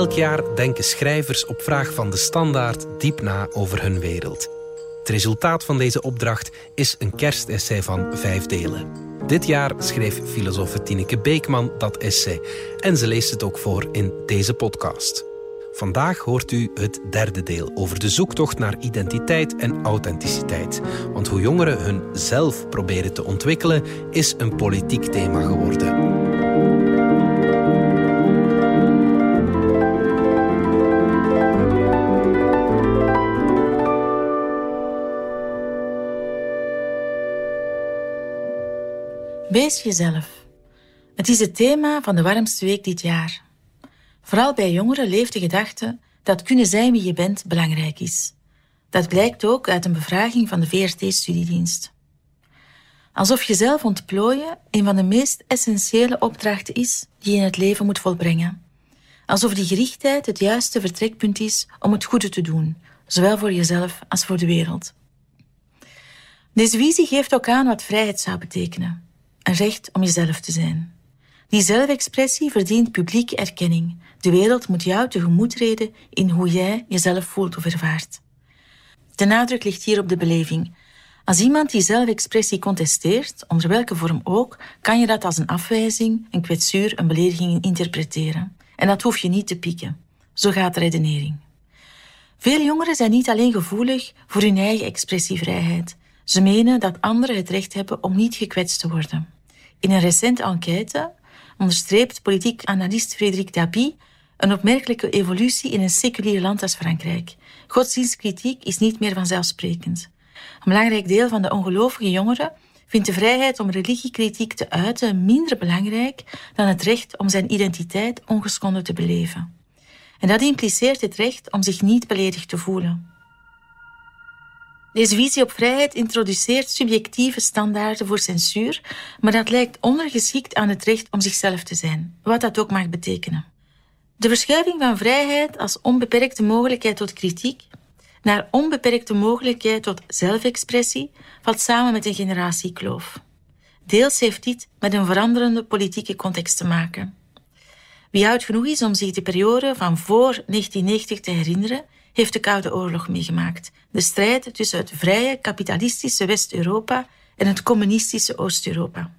Elk jaar denken schrijvers op vraag van de standaard diep na over hun wereld. Het resultaat van deze opdracht is een kerstessay van vijf delen. Dit jaar schreef filosoof Tineke Beekman dat essay en ze leest het ook voor in deze podcast. Vandaag hoort u het derde deel over de zoektocht naar identiteit en authenticiteit. Want hoe jongeren hun zelf proberen te ontwikkelen, is een politiek thema geworden. Wees jezelf. Het is het thema van de warmste week dit jaar. Vooral bij jongeren leeft de gedachte dat kunnen zijn wie je bent belangrijk is. Dat blijkt ook uit een bevraging van de VRT-studiedienst. Alsof jezelf ontplooien een van de meest essentiële opdrachten is die je in het leven moet volbrengen. Alsof die gerichtheid het juiste vertrekpunt is om het goede te doen, zowel voor jezelf als voor de wereld. Deze visie geeft ook aan wat vrijheid zou betekenen. Een recht om jezelf te zijn. Die zelfexpressie verdient publieke erkenning. De wereld moet jou tegemoet treden in hoe jij jezelf voelt of ervaart. De nadruk ligt hier op de beleving. Als iemand die zelfexpressie contesteert, onder welke vorm ook, kan je dat als een afwijzing, een kwetsuur, een belediging interpreteren. En dat hoef je niet te pieken. Zo gaat de redenering. Veel jongeren zijn niet alleen gevoelig voor hun eigen expressievrijheid. Ze menen dat anderen het recht hebben om niet gekwetst te worden. In een recente enquête onderstreept politiek analist Frederik Dabi een opmerkelijke evolutie in een seculier land als Frankrijk. Godsdienstkritiek is niet meer vanzelfsprekend. Een belangrijk deel van de ongelovige jongeren vindt de vrijheid om religiekritiek te uiten minder belangrijk dan het recht om zijn identiteit ongeschonden te beleven. En dat impliceert het recht om zich niet beledigd te voelen. Deze visie op vrijheid introduceert subjectieve standaarden voor censuur, maar dat lijkt ondergeschikt aan het recht om zichzelf te zijn, wat dat ook mag betekenen. De verschuiving van vrijheid als onbeperkte mogelijkheid tot kritiek naar onbeperkte mogelijkheid tot zelfexpressie valt samen met een generatiekloof. Deels heeft dit met een veranderende politieke context te maken. Wie oud genoeg is om zich de periode van voor 1990 te herinneren, heeft de Koude Oorlog meegemaakt. De strijd tussen het vrije kapitalistische West-Europa en het communistische Oost-Europa.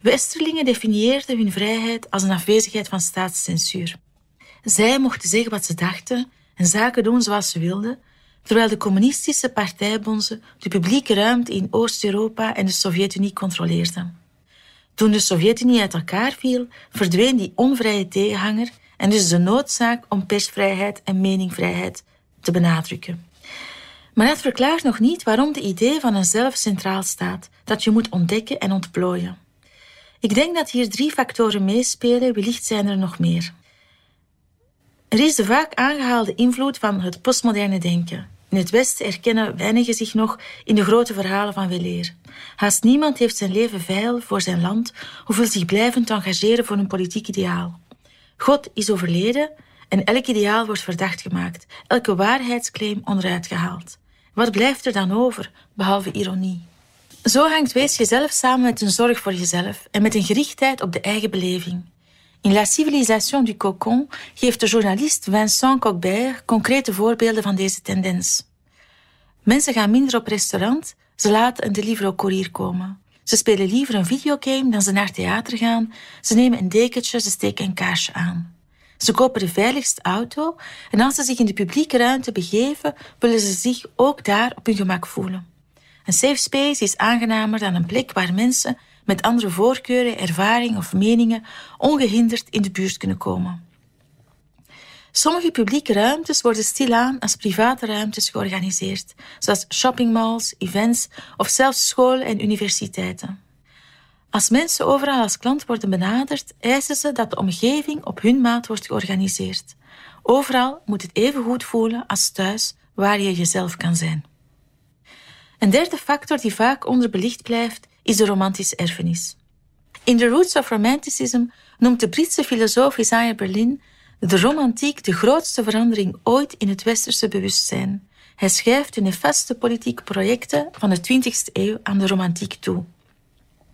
Westerlingen definieerden hun vrijheid als een afwezigheid van staatscensuur. Zij mochten zeggen wat ze dachten en zaken doen zoals ze wilden, terwijl de communistische partijbonzen de publieke ruimte in Oost-Europa en de Sovjet-Unie controleerden. Toen de Sovjet-Unie uit elkaar viel, verdween die onvrije tegenhanger en dus de noodzaak om persvrijheid en meningvrijheid te benadrukken. Maar dat verklaart nog niet waarom de idee van een zelf centraal staat, dat je moet ontdekken en ontplooien. Ik denk dat hier drie factoren meespelen, wellicht zijn er nog meer. Er is de vaak aangehaalde invloed van het postmoderne denken. In het Westen erkennen weinigen zich nog in de grote verhalen van weleer. Haast niemand heeft zijn leven veil voor zijn land of wil zich blijvend engageren voor een politiek ideaal. God is overleden en elk ideaal wordt verdacht gemaakt, elke waarheidsclaim onderuit gehaald. Wat blijft er dan over, behalve ironie? Zo hangt wees jezelf samen met een zorg voor jezelf en met een gerichtheid op de eigen beleving. In La Civilisation du Cocon geeft de journalist Vincent Cockbert concrete voorbeelden van deze tendens. Mensen gaan minder op restaurant, ze laten een delivery-courier komen. Ze spelen liever een videogame dan ze naar theater gaan. Ze nemen een dekentje, ze steken een kaarsje aan. Ze kopen de veiligste auto en als ze zich in de publieke ruimte begeven, willen ze zich ook daar op hun gemak voelen. Een safe space is aangenamer dan een plek waar mensen met andere voorkeuren, ervaringen of meningen ongehinderd in de buurt kunnen komen. Sommige publieke ruimtes worden stilaan als private ruimtes georganiseerd, zoals shoppingmalls, events of zelfs scholen en universiteiten. Als mensen overal als klant worden benaderd, eisen ze dat de omgeving op hun maat wordt georganiseerd. Overal moet het even goed voelen als thuis, waar je jezelf kan zijn. Een derde factor die vaak onderbelicht blijft, is de romantische erfenis. In The Roots of Romanticism noemt de Britse filosoof Isaiah Berlin de romantiek de grootste verandering ooit in het westerse bewustzijn. Hij schrijft de nefaste politieke projecten van de 20e eeuw aan de romantiek toe.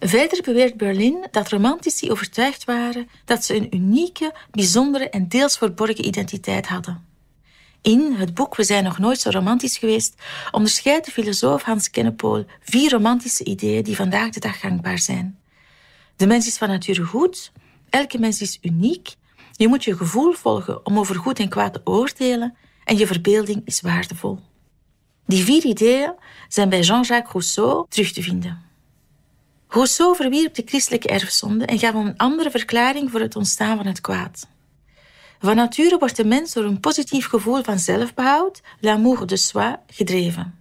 Verder beweert Berlin dat romantici overtuigd waren dat ze een unieke, bijzondere en deels verborgen identiteit hadden. In het boek We zijn nog nooit zo romantisch geweest onderscheidt de filosoof Hans Kennepool vier romantische ideeën die vandaag de dag gangbaar zijn. De mens is van nature goed, elke mens is uniek, je moet je gevoel volgen om over goed en kwaad te oordelen en je verbeelding is waardevol. Die vier ideeën zijn bij Jean-Jacques Rousseau terug te vinden. Rousseau verwierp de christelijke erfzonde en gaf een andere verklaring voor het ontstaan van het kwaad. Van nature wordt de mens door een positief gevoel van zelfbehoud, l'amour de soi, gedreven.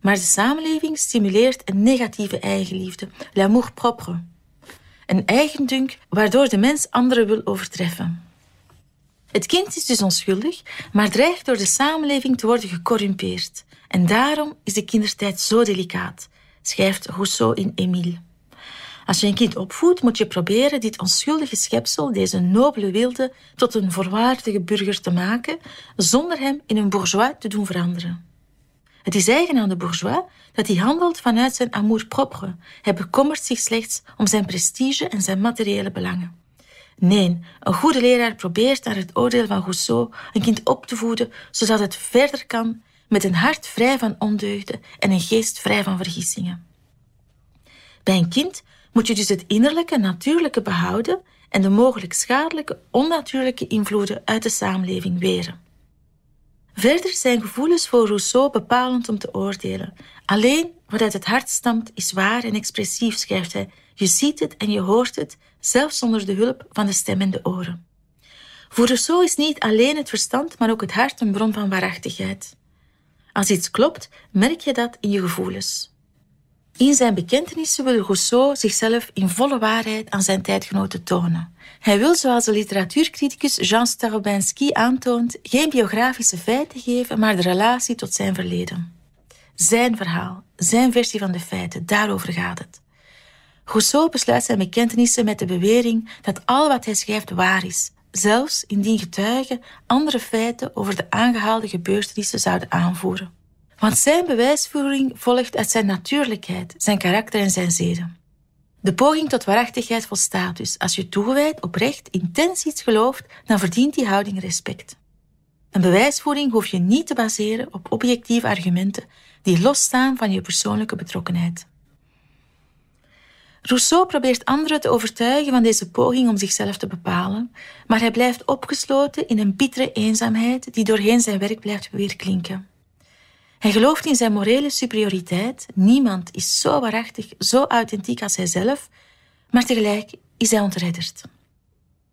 Maar de samenleving stimuleert een negatieve eigenliefde, l'amour propre. Een eigendunk waardoor de mens anderen wil overtreffen. Het kind is dus onschuldig, maar dreigt door de samenleving te worden gecorrumpeerd. En daarom is de kindertijd zo delicaat, schrijft Rousseau in Émile. Als je een kind opvoedt, moet je proberen dit onschuldige schepsel, deze nobele wilde, tot een voorwaardige burger te maken, zonder hem in een bourgeois te doen veranderen. Het is eigen aan de bourgeois dat hij handelt vanuit zijn amour-propre. Hij bekommert zich slechts om zijn prestige en zijn materiële belangen. Nee, een goede leraar probeert naar het oordeel van Rousseau een kind op te voeden zodat het verder kan met een hart vrij van ondeugden en een geest vrij van vergissingen. Bij een kind moet je dus het innerlijke, natuurlijke behouden en de mogelijk schadelijke, onnatuurlijke invloeden uit de samenleving weren. Verder zijn gevoelens voor Rousseau bepalend om te oordelen. Alleen wat uit het hart stamt is waar en expressief, schrijft hij. Je ziet het en je hoort het, zelfs zonder de hulp van de stem en de oren. Voor Rousseau is niet alleen het verstand, maar ook het hart een bron van waarachtigheid. Als iets klopt, merk je dat in je gevoelens. In zijn bekentenissen wil Rousseau zichzelf in volle waarheid aan zijn tijdgenoten tonen. Hij wil, zoals de literatuurcriticus Jean Starobinski aantoont, geen biografische feiten geven, maar de relatie tot zijn verleden. Zijn verhaal, zijn versie van de feiten, daarover gaat het. Rousseau besluit zijn bekentenissen met de bewering dat al wat hij schrijft waar is, zelfs indien getuigen andere feiten over de aangehaalde gebeurtenissen zouden aanvoeren. Want zijn bewijsvoering volgt uit zijn natuurlijkheid, zijn karakter en zijn zeden. De poging tot waarachtigheid volstaat dus. Als je toegewijd, oprecht, intens iets gelooft, dan verdient die houding respect. Een bewijsvoering hoef je niet te baseren op objectieve argumenten die losstaan van je persoonlijke betrokkenheid. Rousseau probeert anderen te overtuigen van deze poging om zichzelf te bepalen, maar hij blijft opgesloten in een bittere eenzaamheid die doorheen zijn werk blijft weerklinken. Hij gelooft in zijn morele superioriteit. Niemand is zo waarachtig, zo authentiek als hijzelf, maar tegelijk is hij ontredderd.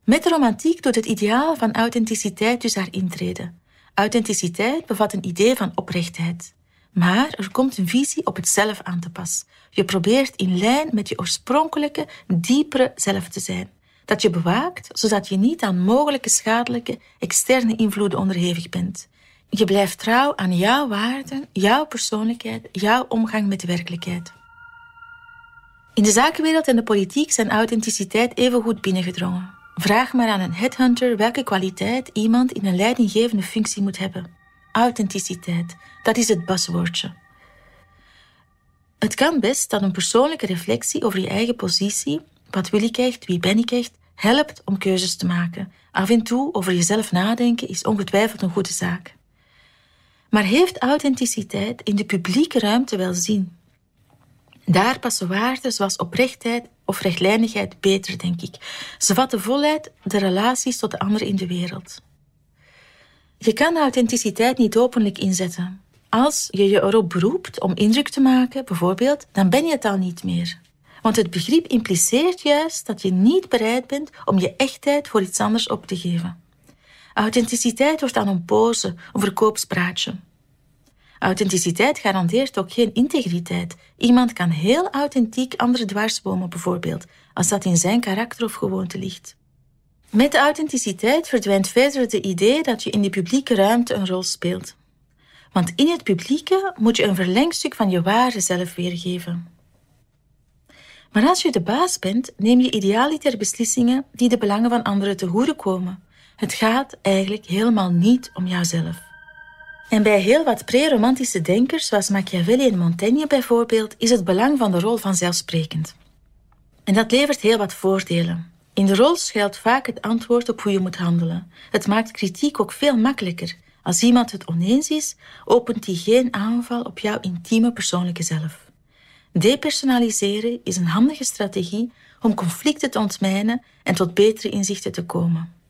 Met de romantiek doet het ideaal van authenticiteit dus haar intrede. Authenticiteit bevat een idee van oprechtheid. Maar er komt een visie op het zelf aan te pas. Je probeert in lijn met je oorspronkelijke, diepere zelf te zijn. Dat je bewaakt, zodat je niet aan mogelijke schadelijke externe invloeden onderhevig bent. Je blijft trouw aan jouw waarden, jouw persoonlijkheid, jouw omgang met de werkelijkheid. In de zakenwereld en de politiek zijn authenticiteit even goed binnengedrongen. Vraag maar aan een headhunter welke kwaliteit iemand in een leidinggevende functie moet hebben. Authenticiteit, dat is het baswoordje. Het kan best dat een persoonlijke reflectie over je eigen positie, wat wil ik echt, wie ben ik echt, helpt om keuzes te maken. Af en toe over jezelf nadenken is ongetwijfeld een goede zaak. Maar heeft authenticiteit in de publieke ruimte wel zin? Daar passen waarden zoals oprechtheid of rechtlijnigheid beter, denk ik. Ze vatten voluit de relaties tot de anderen in de wereld. Je kan authenticiteit niet openlijk inzetten. Als je je erop beroept om indruk te maken, bijvoorbeeld, dan ben je het al niet meer. Want het begrip impliceert juist dat je niet bereid bent om je echtheid voor iets anders op te geven. Authenticiteit wordt dan een pose, een verkoopspraatje. Authenticiteit garandeert ook geen integriteit. Iemand kan heel authentiek anderen dwarsbomen, bijvoorbeeld, als dat in zijn karakter of gewoonte ligt. Met authenticiteit verdwijnt verder het idee dat je in de publieke ruimte een rol speelt. Want in het publieke moet je een verlengstuk van je ware zelf weergeven. Maar als je de baas bent, neem je idealiter beslissingen die de belangen van anderen te goede komen. Het gaat eigenlijk helemaal niet om jouzelf. En bij heel wat pre-romantische denkers, zoals Machiavelli en Montaigne bijvoorbeeld, is het belang van de rol vanzelfsprekend. En dat levert heel wat voordelen. In de rol schuilt vaak het antwoord op hoe je moet handelen. Het maakt kritiek ook veel makkelijker. Als iemand het oneens is, opent hij geen aanval op jouw intieme persoonlijke zelf. Depersonaliseren is een handige strategie om conflicten te ontmijnen en tot betere inzichten te komen.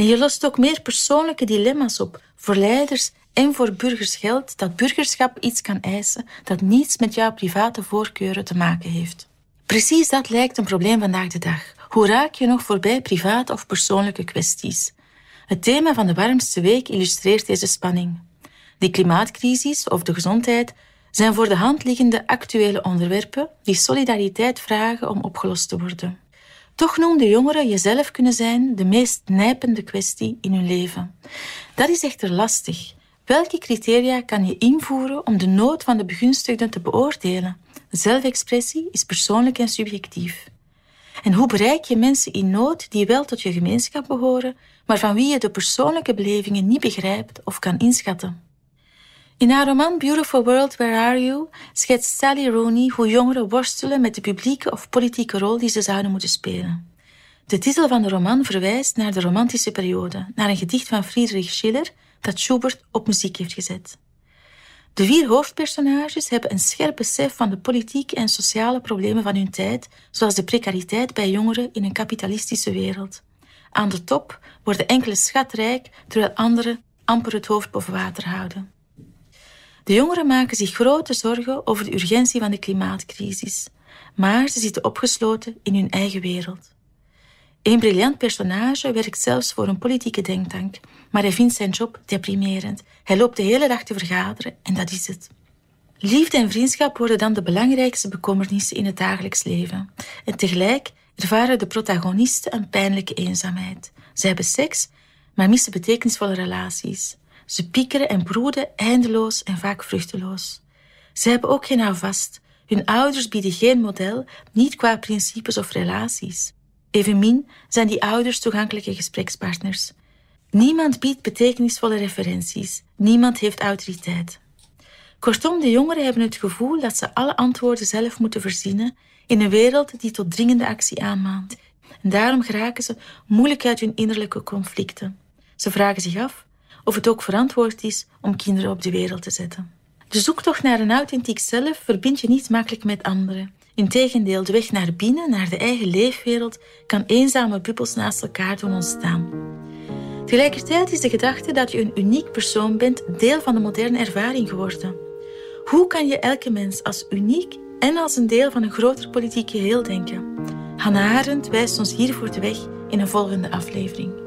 En je lost ook meer persoonlijke dilemma's op. Voor leiders en voor burgers geldt dat burgerschap iets kan eisen dat niets met jouw private voorkeuren te maken heeft. Precies dat lijkt een probleem vandaag de dag. Hoe raak je nog voorbij private of persoonlijke kwesties? Het thema van de warmste week illustreert deze spanning. De klimaatcrisis of de gezondheid zijn voor de hand liggende actuele onderwerpen die solidariteit vragen om opgelost te worden. Toch noemden jongeren jezelf kunnen zijn de meest nijpende kwestie in hun leven. Dat is echter lastig. Welke criteria kan je invoeren om de nood van de begunstigden te beoordelen? Zelfexpressie is persoonlijk en subjectief. En hoe bereik je mensen in nood die wel tot je gemeenschap behoren, maar van wie je de persoonlijke belevingen niet begrijpt of kan inschatten? In haar roman Beautiful World, Where Are You schetst Sally Rooney hoe jongeren worstelen met de publieke of politieke rol die ze zouden moeten spelen. De titel van de roman verwijst naar de romantische periode, naar een gedicht van Friedrich Schiller dat Schubert op muziek heeft gezet. De vier hoofdpersonages hebben een scherp besef van de politieke en sociale problemen van hun tijd, zoals de precariteit bij jongeren in een kapitalistische wereld. Aan de top worden enkele schatrijk, terwijl anderen amper het hoofd boven water houden. De jongeren maken zich grote zorgen over de urgentie van de klimaatcrisis, maar ze zitten opgesloten in hun eigen wereld. Een briljant personage werkt zelfs voor een politieke denktank, maar hij vindt zijn job deprimerend. Hij loopt de hele dag te vergaderen en dat is het. Liefde en vriendschap worden dan de belangrijkste bekommernissen in het dagelijks leven. En tegelijk ervaren de protagonisten een pijnlijke eenzaamheid. Ze hebben seks, maar missen betekenisvolle relaties. Ze piekeren en broeden eindeloos en vaak vruchteloos. Ze hebben ook geen houvast. Hun ouders bieden geen model, niet qua principes of relaties. Evenmin zijn die ouders toegankelijke gesprekspartners. Niemand biedt betekenisvolle referenties. Niemand heeft autoriteit. Kortom, de jongeren hebben het gevoel dat ze alle antwoorden zelf moeten verzinnen in een wereld die tot dringende actie aanmaant. En daarom geraken ze moeilijk uit hun innerlijke conflicten. Ze vragen zich af of het ook verantwoord is om kinderen op de wereld te zetten. De zoektocht naar een authentiek zelf verbindt je niet makkelijk met anderen. Integendeel, de weg naar binnen, naar de eigen leefwereld, kan eenzame bubbels naast elkaar doen ontstaan. Tegelijkertijd is de gedachte dat je een uniek persoon bent deel van de moderne ervaring geworden. Hoe kan je elke mens als uniek en als een deel van een groter politiek geheel denken? Hannah Arendt wijst ons hiervoor de weg in een volgende aflevering.